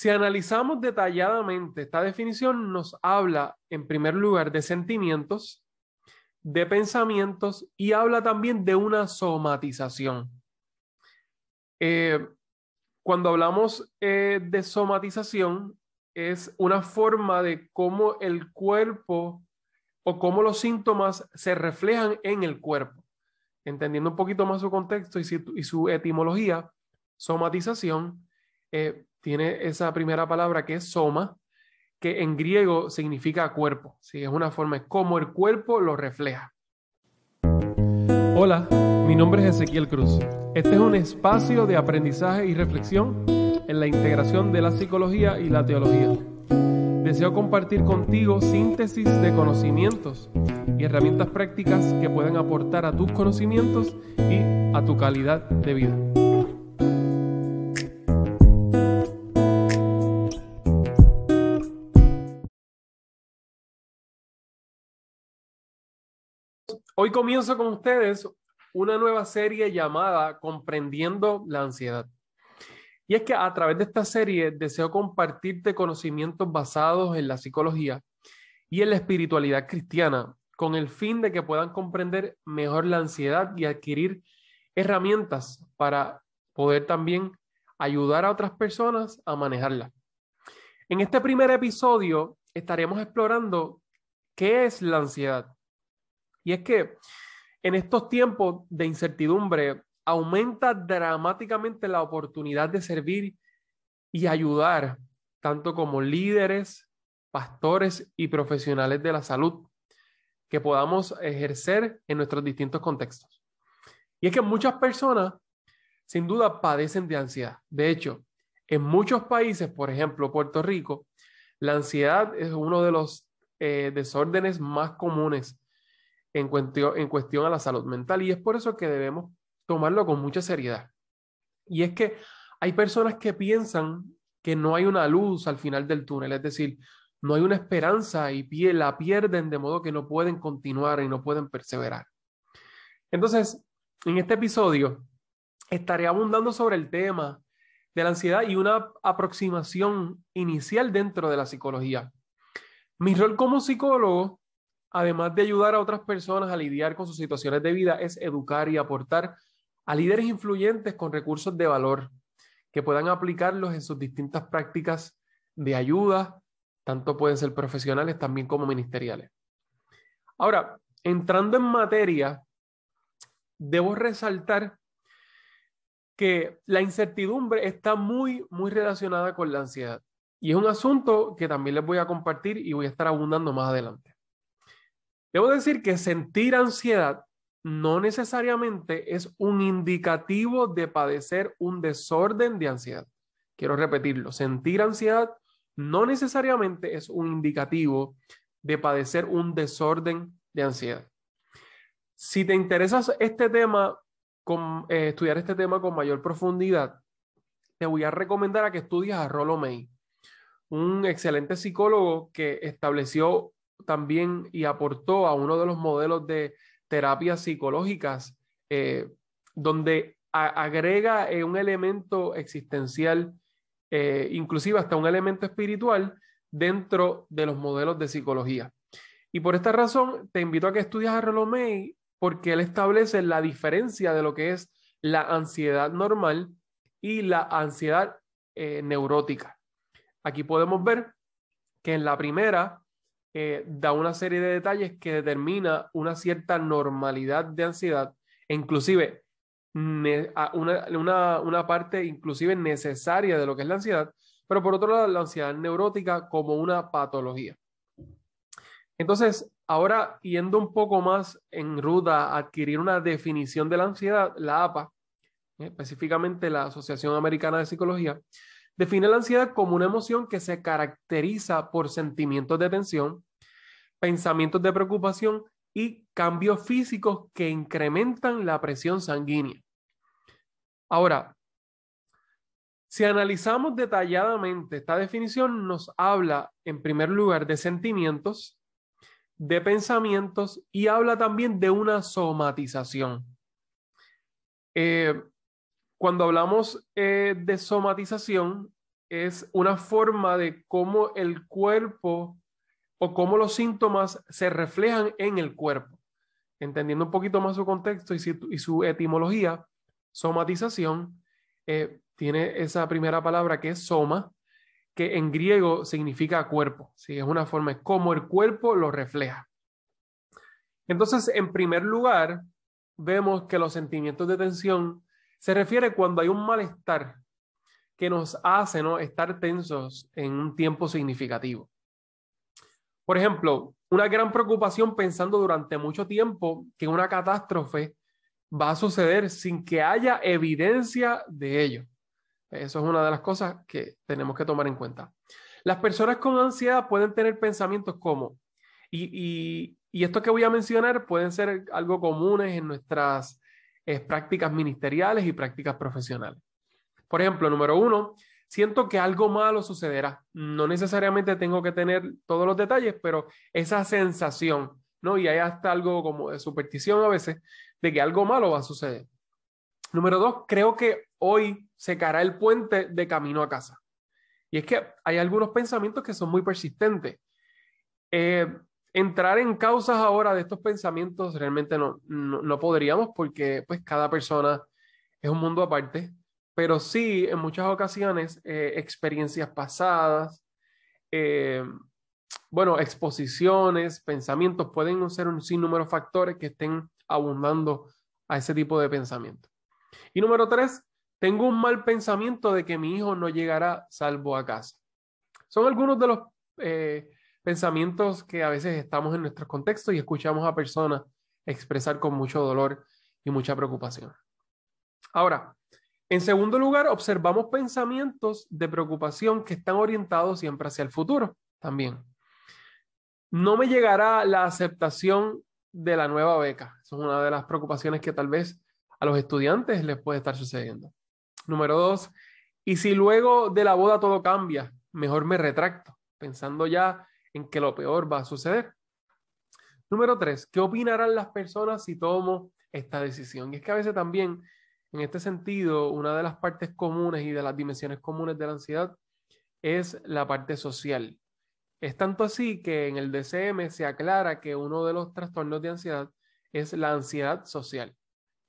Si analizamos detalladamente esta definición, nos habla en primer lugar de sentimientos, de pensamientos y habla también de una somatización. Eh, cuando hablamos eh, de somatización, es una forma de cómo el cuerpo o cómo los síntomas se reflejan en el cuerpo. Entendiendo un poquito más su contexto y su, etimología, somatización eh, tiene esa primera palabra que es soma, que en griego significa cuerpo. ¿sí? Es una forma, es como el cuerpo lo refleja. Hola, mi nombre es Ezequiel Cruz. Este es un espacio de aprendizaje y reflexión en la integración de la psicología y la teología. Deseo compartir contigo síntesis de conocimientos y herramientas prácticas que pueden aportar a tus conocimientos y a tu calidad de vida. Hoy comienzo con ustedes una nueva serie llamada Comprendiendo la ansiedad. Y es que a través de esta serie deseo compartirte conocimientos basados en la psicología y en la espiritualidad cristiana, con el fin de que puedan comprender mejor la ansiedad y adquirir herramientas para poder también ayudar a otras personas a manejarla. En este primer episodio estaremos explorando qué es la ansiedad. Y es que en estos tiempos de incertidumbre aumenta dramáticamente la oportunidad de servir y ayudar, tanto como líderes, pastores y profesionales de la salud, que podamos ejercer en nuestros distintos contextos. Y es que muchas personas, sin duda, padecen de ansiedad. De hecho, en muchos países, por ejemplo, Puerto Rico, la ansiedad es uno de los eh, desórdenes más comunes en cuestión, en a la salud mental y es por eso que debemos tomarlo con mucha seriedad. Y es que hay personas que piensan que no hay una luz al final del túnel, es decir, no hay una esperanza y la pierden de modo que no pueden continuar y no pueden perseverar. Entonces, en este episodio estaré abundando sobre el tema de la ansiedad y una aproximación inicial dentro de la psicología. Mi rol como psicólogo además de ayudar a otras personas a lidiar con sus situaciones de vida, es educar y aportar a líderes influyentes con recursos de valor que puedan aplicarlos en sus distintas prácticas de ayuda, tanto pueden ser profesionales también como ministeriales. Ahora, entrando en materia, debo resaltar que la incertidumbre está muy, muy relacionada con la ansiedad. Y es un asunto que también les voy a compartir y voy a estar abundando más adelante. Debo decir que sentir ansiedad no necesariamente es un indicativo de padecer un desorden de ansiedad. Quiero repetirlo, sentir ansiedad no necesariamente es un indicativo de padecer un desorden de ansiedad. Si te interesa este tema, con, eh, estudiar este tema con mayor profundidad, te voy a recomendar a que estudies a Rollo May, un excelente psicólogo que estableció también y aportó a uno de los modelos de terapias psicológicas, eh, donde agrega eh, un elemento existencial, eh, inclusive hasta un elemento espiritual dentro de los modelos de psicología. Y por esta razón te invito a que estudies a Rolomei porque él establece la diferencia de lo que es la ansiedad normal y la ansiedad neurótica. Aquí podemos ver que en la primera eh, da una serie de detalles que determina una cierta normalidad de ansiedad, e inclusive una, una, parte inclusive necesaria de lo que es la ansiedad, pero por otro lado la ansiedad neurótica como una patología. Entonces, ahora yendo un poco más en ruta a adquirir una definición de la ansiedad, la APA, específicamente la Asociación Americana de Psicología, Define la ansiedad como una emoción que se caracteriza por sentimientos de tensión, pensamientos de preocupación y cambios físicos que incrementan la presión sanguínea. Ahora, si analizamos detalladamente esta definición, nos habla en primer lugar de sentimientos, de pensamientos y habla también de una somatización. Eh, cuando hablamos eh, de somatización, es una forma de cómo el cuerpo o cómo los síntomas se reflejan en el cuerpo. Entendiendo un poquito más su contexto y su, etimología, somatización eh, tiene esa primera palabra que es soma, que en griego significa cuerpo. ¿sí? Es una forma, es como el cuerpo lo refleja. Entonces, en primer lugar, vemos que los sentimientos de tensión se refiere cuando hay un malestar que nos hace ¿no? estar tensos en un tiempo significativo. Por ejemplo, una gran preocupación pensando durante mucho tiempo que una catástrofe va a suceder sin que haya evidencia de ello. Eso es una de las cosas que tenemos que tomar en cuenta. Las personas con ansiedad pueden tener pensamientos como, y, esto que voy a mencionar pueden ser algo comunes en nuestras eh, prácticas ministeriales y prácticas profesionales. Por ejemplo, número uno, siento que algo malo sucederá. No necesariamente tengo que tener todos los detalles, pero esa sensación, ¿no? Y hay hasta algo como de superstición a veces de que algo malo va a suceder. Número dos, creo que hoy se caerá el puente de camino a casa. Y es que hay algunos pensamientos que son muy persistentes. Eh, entrar en causas ahora de estos pensamientos realmente no, no, no podríamos porque pues cada persona es un mundo aparte pero sí, en muchas ocasiones, eh, experiencias pasadas, eh, bueno, exposiciones, pensamientos, pueden ser un sinnúmero de factores que estén abundando a ese tipo de pensamiento. Y número tres, tengo un mal pensamiento de que mi hijo no llegará salvo a casa. Son algunos de los eh, pensamientos que a veces estamos en nuestros contextos y escuchamos a personas expresar con mucho dolor y mucha preocupación. Ahora, en segundo lugar, observamos pensamientos de preocupación que están orientados siempre hacia el futuro también. No me llegará la aceptación de la nueva beca. Esa es una de las preocupaciones que tal vez a los estudiantes les puede estar sucediendo. Número dos, y si luego de la boda todo cambia, mejor me retracto, pensando ya en que lo peor va a suceder. Número tres, ¿qué opinarán las personas si tomo esta decisión? Y es que a veces también en este sentido, una de las partes comunes y de las dimensiones comunes de la ansiedad es la parte social. Es tanto así que en el DCM se aclara que uno de los trastornos de ansiedad es la ansiedad social,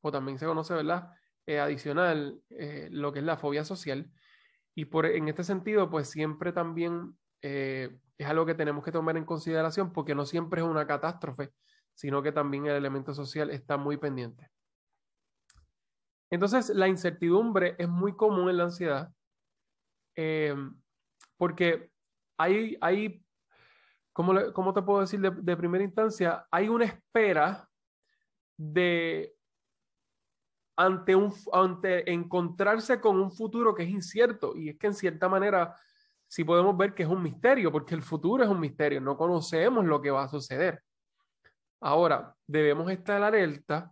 o también se conoce, ¿verdad? Eh, adicional, eh, lo que es la fobia social. Y por, en este sentido, pues siempre también eh, es algo que tenemos que tomar en consideración porque no siempre es una catástrofe, sino que también el elemento social está muy pendiente. Entonces, la incertidumbre es muy común en la ansiedad eh, porque hay, hay ¿cómo, ¿cómo, te puedo decir de, primera instancia? Hay una espera de ante, un, ante encontrarse con un futuro que es incierto y es que en cierta manera sí podemos ver que es un misterio porque el futuro es un misterio, no conocemos lo que va a suceder. Ahora, debemos estar alerta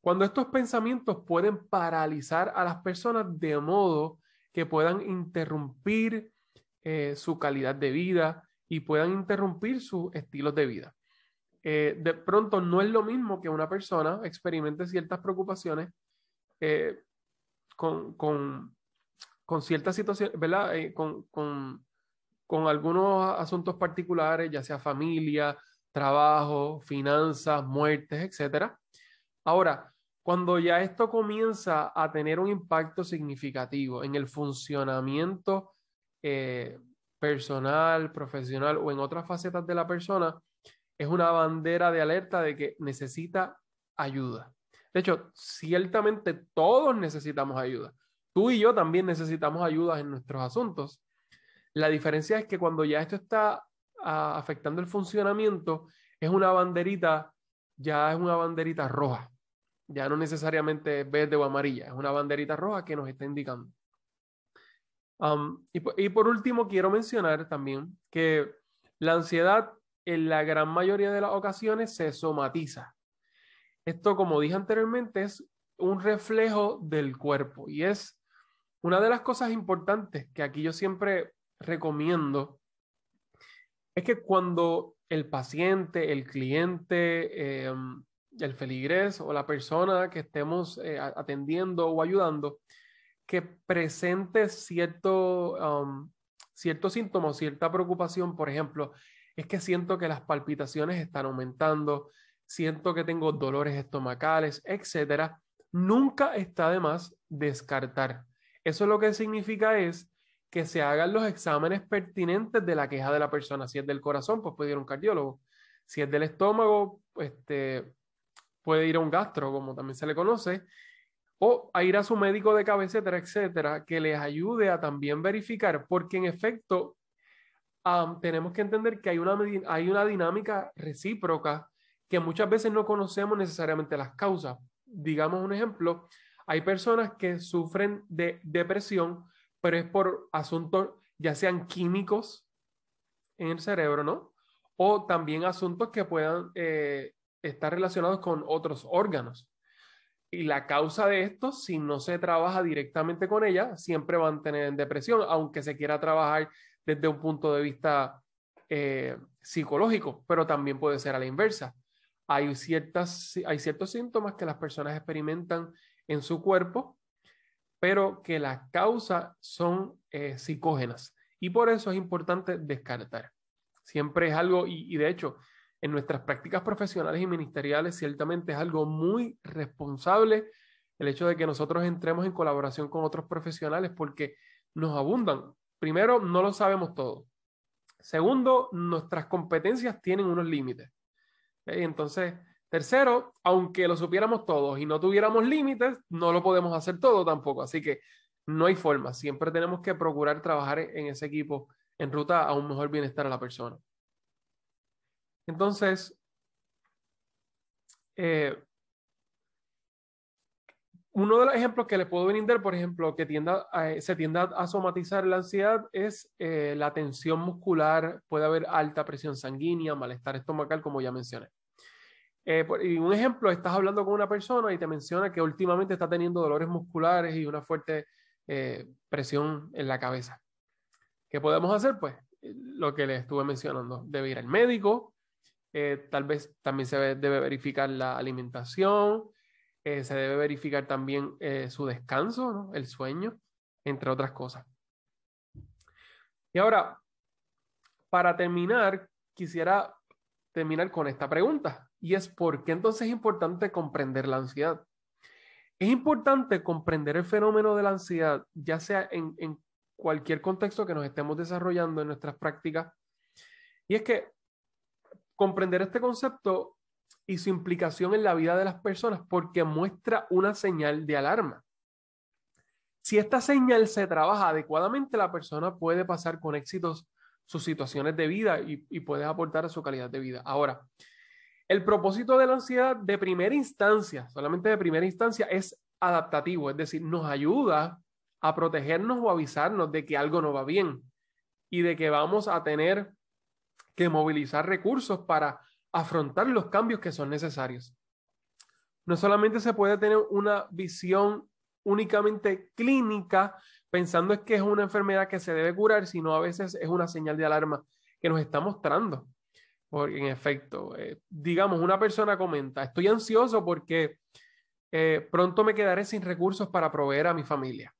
cuando estos pensamientos pueden paralizar a las personas de modo que puedan interrumpir eh, su calidad de vida y puedan interrumpir sus estilos de vida. Eh, de pronto no es lo mismo que una persona experimente ciertas preocupaciones eh, con, con, con, ciertas situaciones, ¿verdad? con, con, con algunos asuntos particulares, ya sea familia, trabajo, finanzas, muertes, etcétera, Ahora, cuando ya esto comienza a tener un impacto significativo en el funcionamiento eh, personal, profesional o en otras facetas de la persona, es una bandera de alerta de que necesita ayuda. De hecho, ciertamente todos necesitamos ayuda. Tú y yo también necesitamos ayuda en nuestros asuntos. La diferencia es que cuando ya esto está ah, afectando el funcionamiento, es una banderita ya es una banderita roja. Ya no necesariamente verde o amarilla, es una banderita roja que nos está indicando. Um, y, por último, quiero mencionar también que la ansiedad en la gran mayoría de las ocasiones se somatiza. Esto, como dije anteriormente, es un reflejo del cuerpo y es una de las cosas importantes que aquí yo siempre recomiendo, es que cuando el paciente, el cliente, em, el feligrés o la persona que estemos eh, atendiendo o ayudando, que presente cierto, um, cierto síntoma cierta preocupación, por ejemplo, es que siento que las palpitaciones están aumentando, siento que tengo dolores estomacales, etcétera, nunca está de más descartar. Eso lo que significa es que se hagan los exámenes pertinentes de la queja de la persona. Si es del corazón, pues puede ir a un cardiólogo. Si es del estómago, este, puede ir a un gastro, como también se le conoce, o a ir a su médico de cabecera, etcétera, que les ayude a también verificar, porque en efecto tenemos que entender que hay una, hay una dinámica recíproca que muchas veces no conocemos necesariamente las causas. Digamos un ejemplo, hay personas que sufren de depresión, pero es por asuntos ya sean químicos en el cerebro, ¿no? O también asuntos que puedan eh, estar relacionados con otros órganos. Y la causa de esto, si no se trabaja directamente con ella, siempre van a tener depresión, aunque se quiera trabajar desde un punto de vista eh, psicológico, pero también puede ser a la inversa. Hay, ciertas, hay ciertos síntomas que las personas experimentan en su cuerpo, pero que las causas son eh, psicógenas. Y por eso es importante descartar. Siempre es algo, y, y de hecho, en nuestras prácticas profesionales y ministeriales, ciertamente es algo muy responsable el hecho de que nosotros entremos en colaboración con otros profesionales porque nos abundan. Primero, no lo sabemos todo. Segundo, nuestras competencias tienen unos límites. Entonces, tercero, aunque lo supiéramos todos y no tuviéramos límites, no lo podemos hacer todo tampoco. Así que no hay forma. Siempre tenemos que procurar trabajar en ese equipo en ruta a un mejor bienestar a la persona. Entonces, eh, uno de los ejemplos que le puedo brindar, por ejemplo, que tienda, se tiende a somatizar la ansiedad es eh, la tensión muscular, puede haber alta presión sanguínea, malestar estomacal, como ya mencioné. Eh, y un ejemplo, estás hablando con una persona y te menciona que últimamente está teniendo dolores musculares y una fuerte presión en la cabeza. ¿Qué podemos hacer? Pues lo que le estuve mencionando, debe ir al médico, eh, tal vez también se debe verificar la alimentación, eh, se debe verificar también eh, su descanso, el sueño, entre otras cosas. Y ahora, para terminar, quisiera terminar con esta pregunta, y es ¿por qué entonces es importante comprender la ansiedad? Es importante comprender el fenómeno de la ansiedad, ya sea en, cualquier contexto que nos estemos desarrollando en nuestras prácticas, y es que comprender este concepto y su implicación en la vida de las personas porque muestra una señal de alarma. Si esta señal se trabaja adecuadamente, la persona puede pasar con éxitos sus situaciones de vida y puede aportar a su calidad de vida. Ahora, el propósito de la ansiedad de primera instancia, solamente de primera instancia, es adaptativo, es decir, nos ayuda a protegernos o avisarnos de que algo no va bien y de que vamos a tener que movilizar recursos para afrontar los cambios que son necesarios. No solamente se puede tener una visión únicamente clínica, pensando es que es una enfermedad que se debe curar, sino a veces es una señal de alarma que nos está mostrando. Porque en efecto, eh, digamos, una persona comenta, estoy ansioso porque eh, pronto me quedaré sin recursos para proveer a mi familia.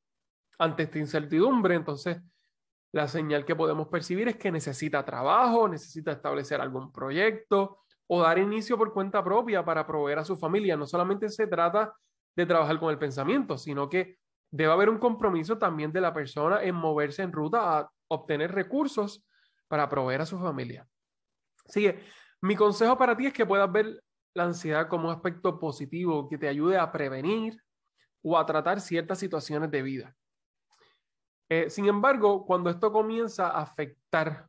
Ante esta incertidumbre, entonces la señal que podemos percibir es que necesita trabajo, necesita establecer algún proyecto o dar inicio por cuenta propia para proveer a su familia. No solamente se trata de trabajar con el pensamiento, sino que debe haber un compromiso también de la persona en moverse en ruta a obtener recursos para proveer a su familia. Así mi consejo para ti es que puedas ver la ansiedad como un aspecto positivo que te ayude a prevenir o a tratar ciertas situaciones de vida. Eh, sin embargo, cuando esto comienza a afectar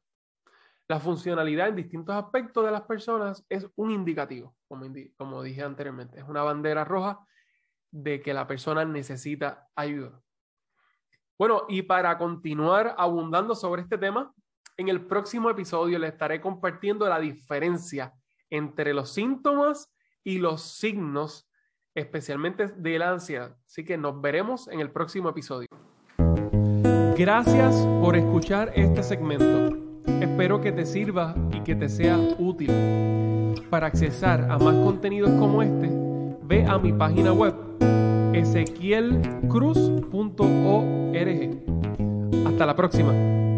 la funcionalidad en distintos aspectos de las personas, es un indicativo, como, como dije anteriormente, es una bandera roja de que la persona necesita ayuda. Bueno, y para continuar abundando sobre este tema, en el próximo episodio le estaré compartiendo la diferencia entre los síntomas y los signos, especialmente de la ansiedad. Así que nos veremos en el próximo episodio. Gracias por escuchar este segmento. Espero que te sirva y que te sea útil. Para accesar a más contenidos como este, ve a mi página web ezequielcruz.org. Hasta la próxima.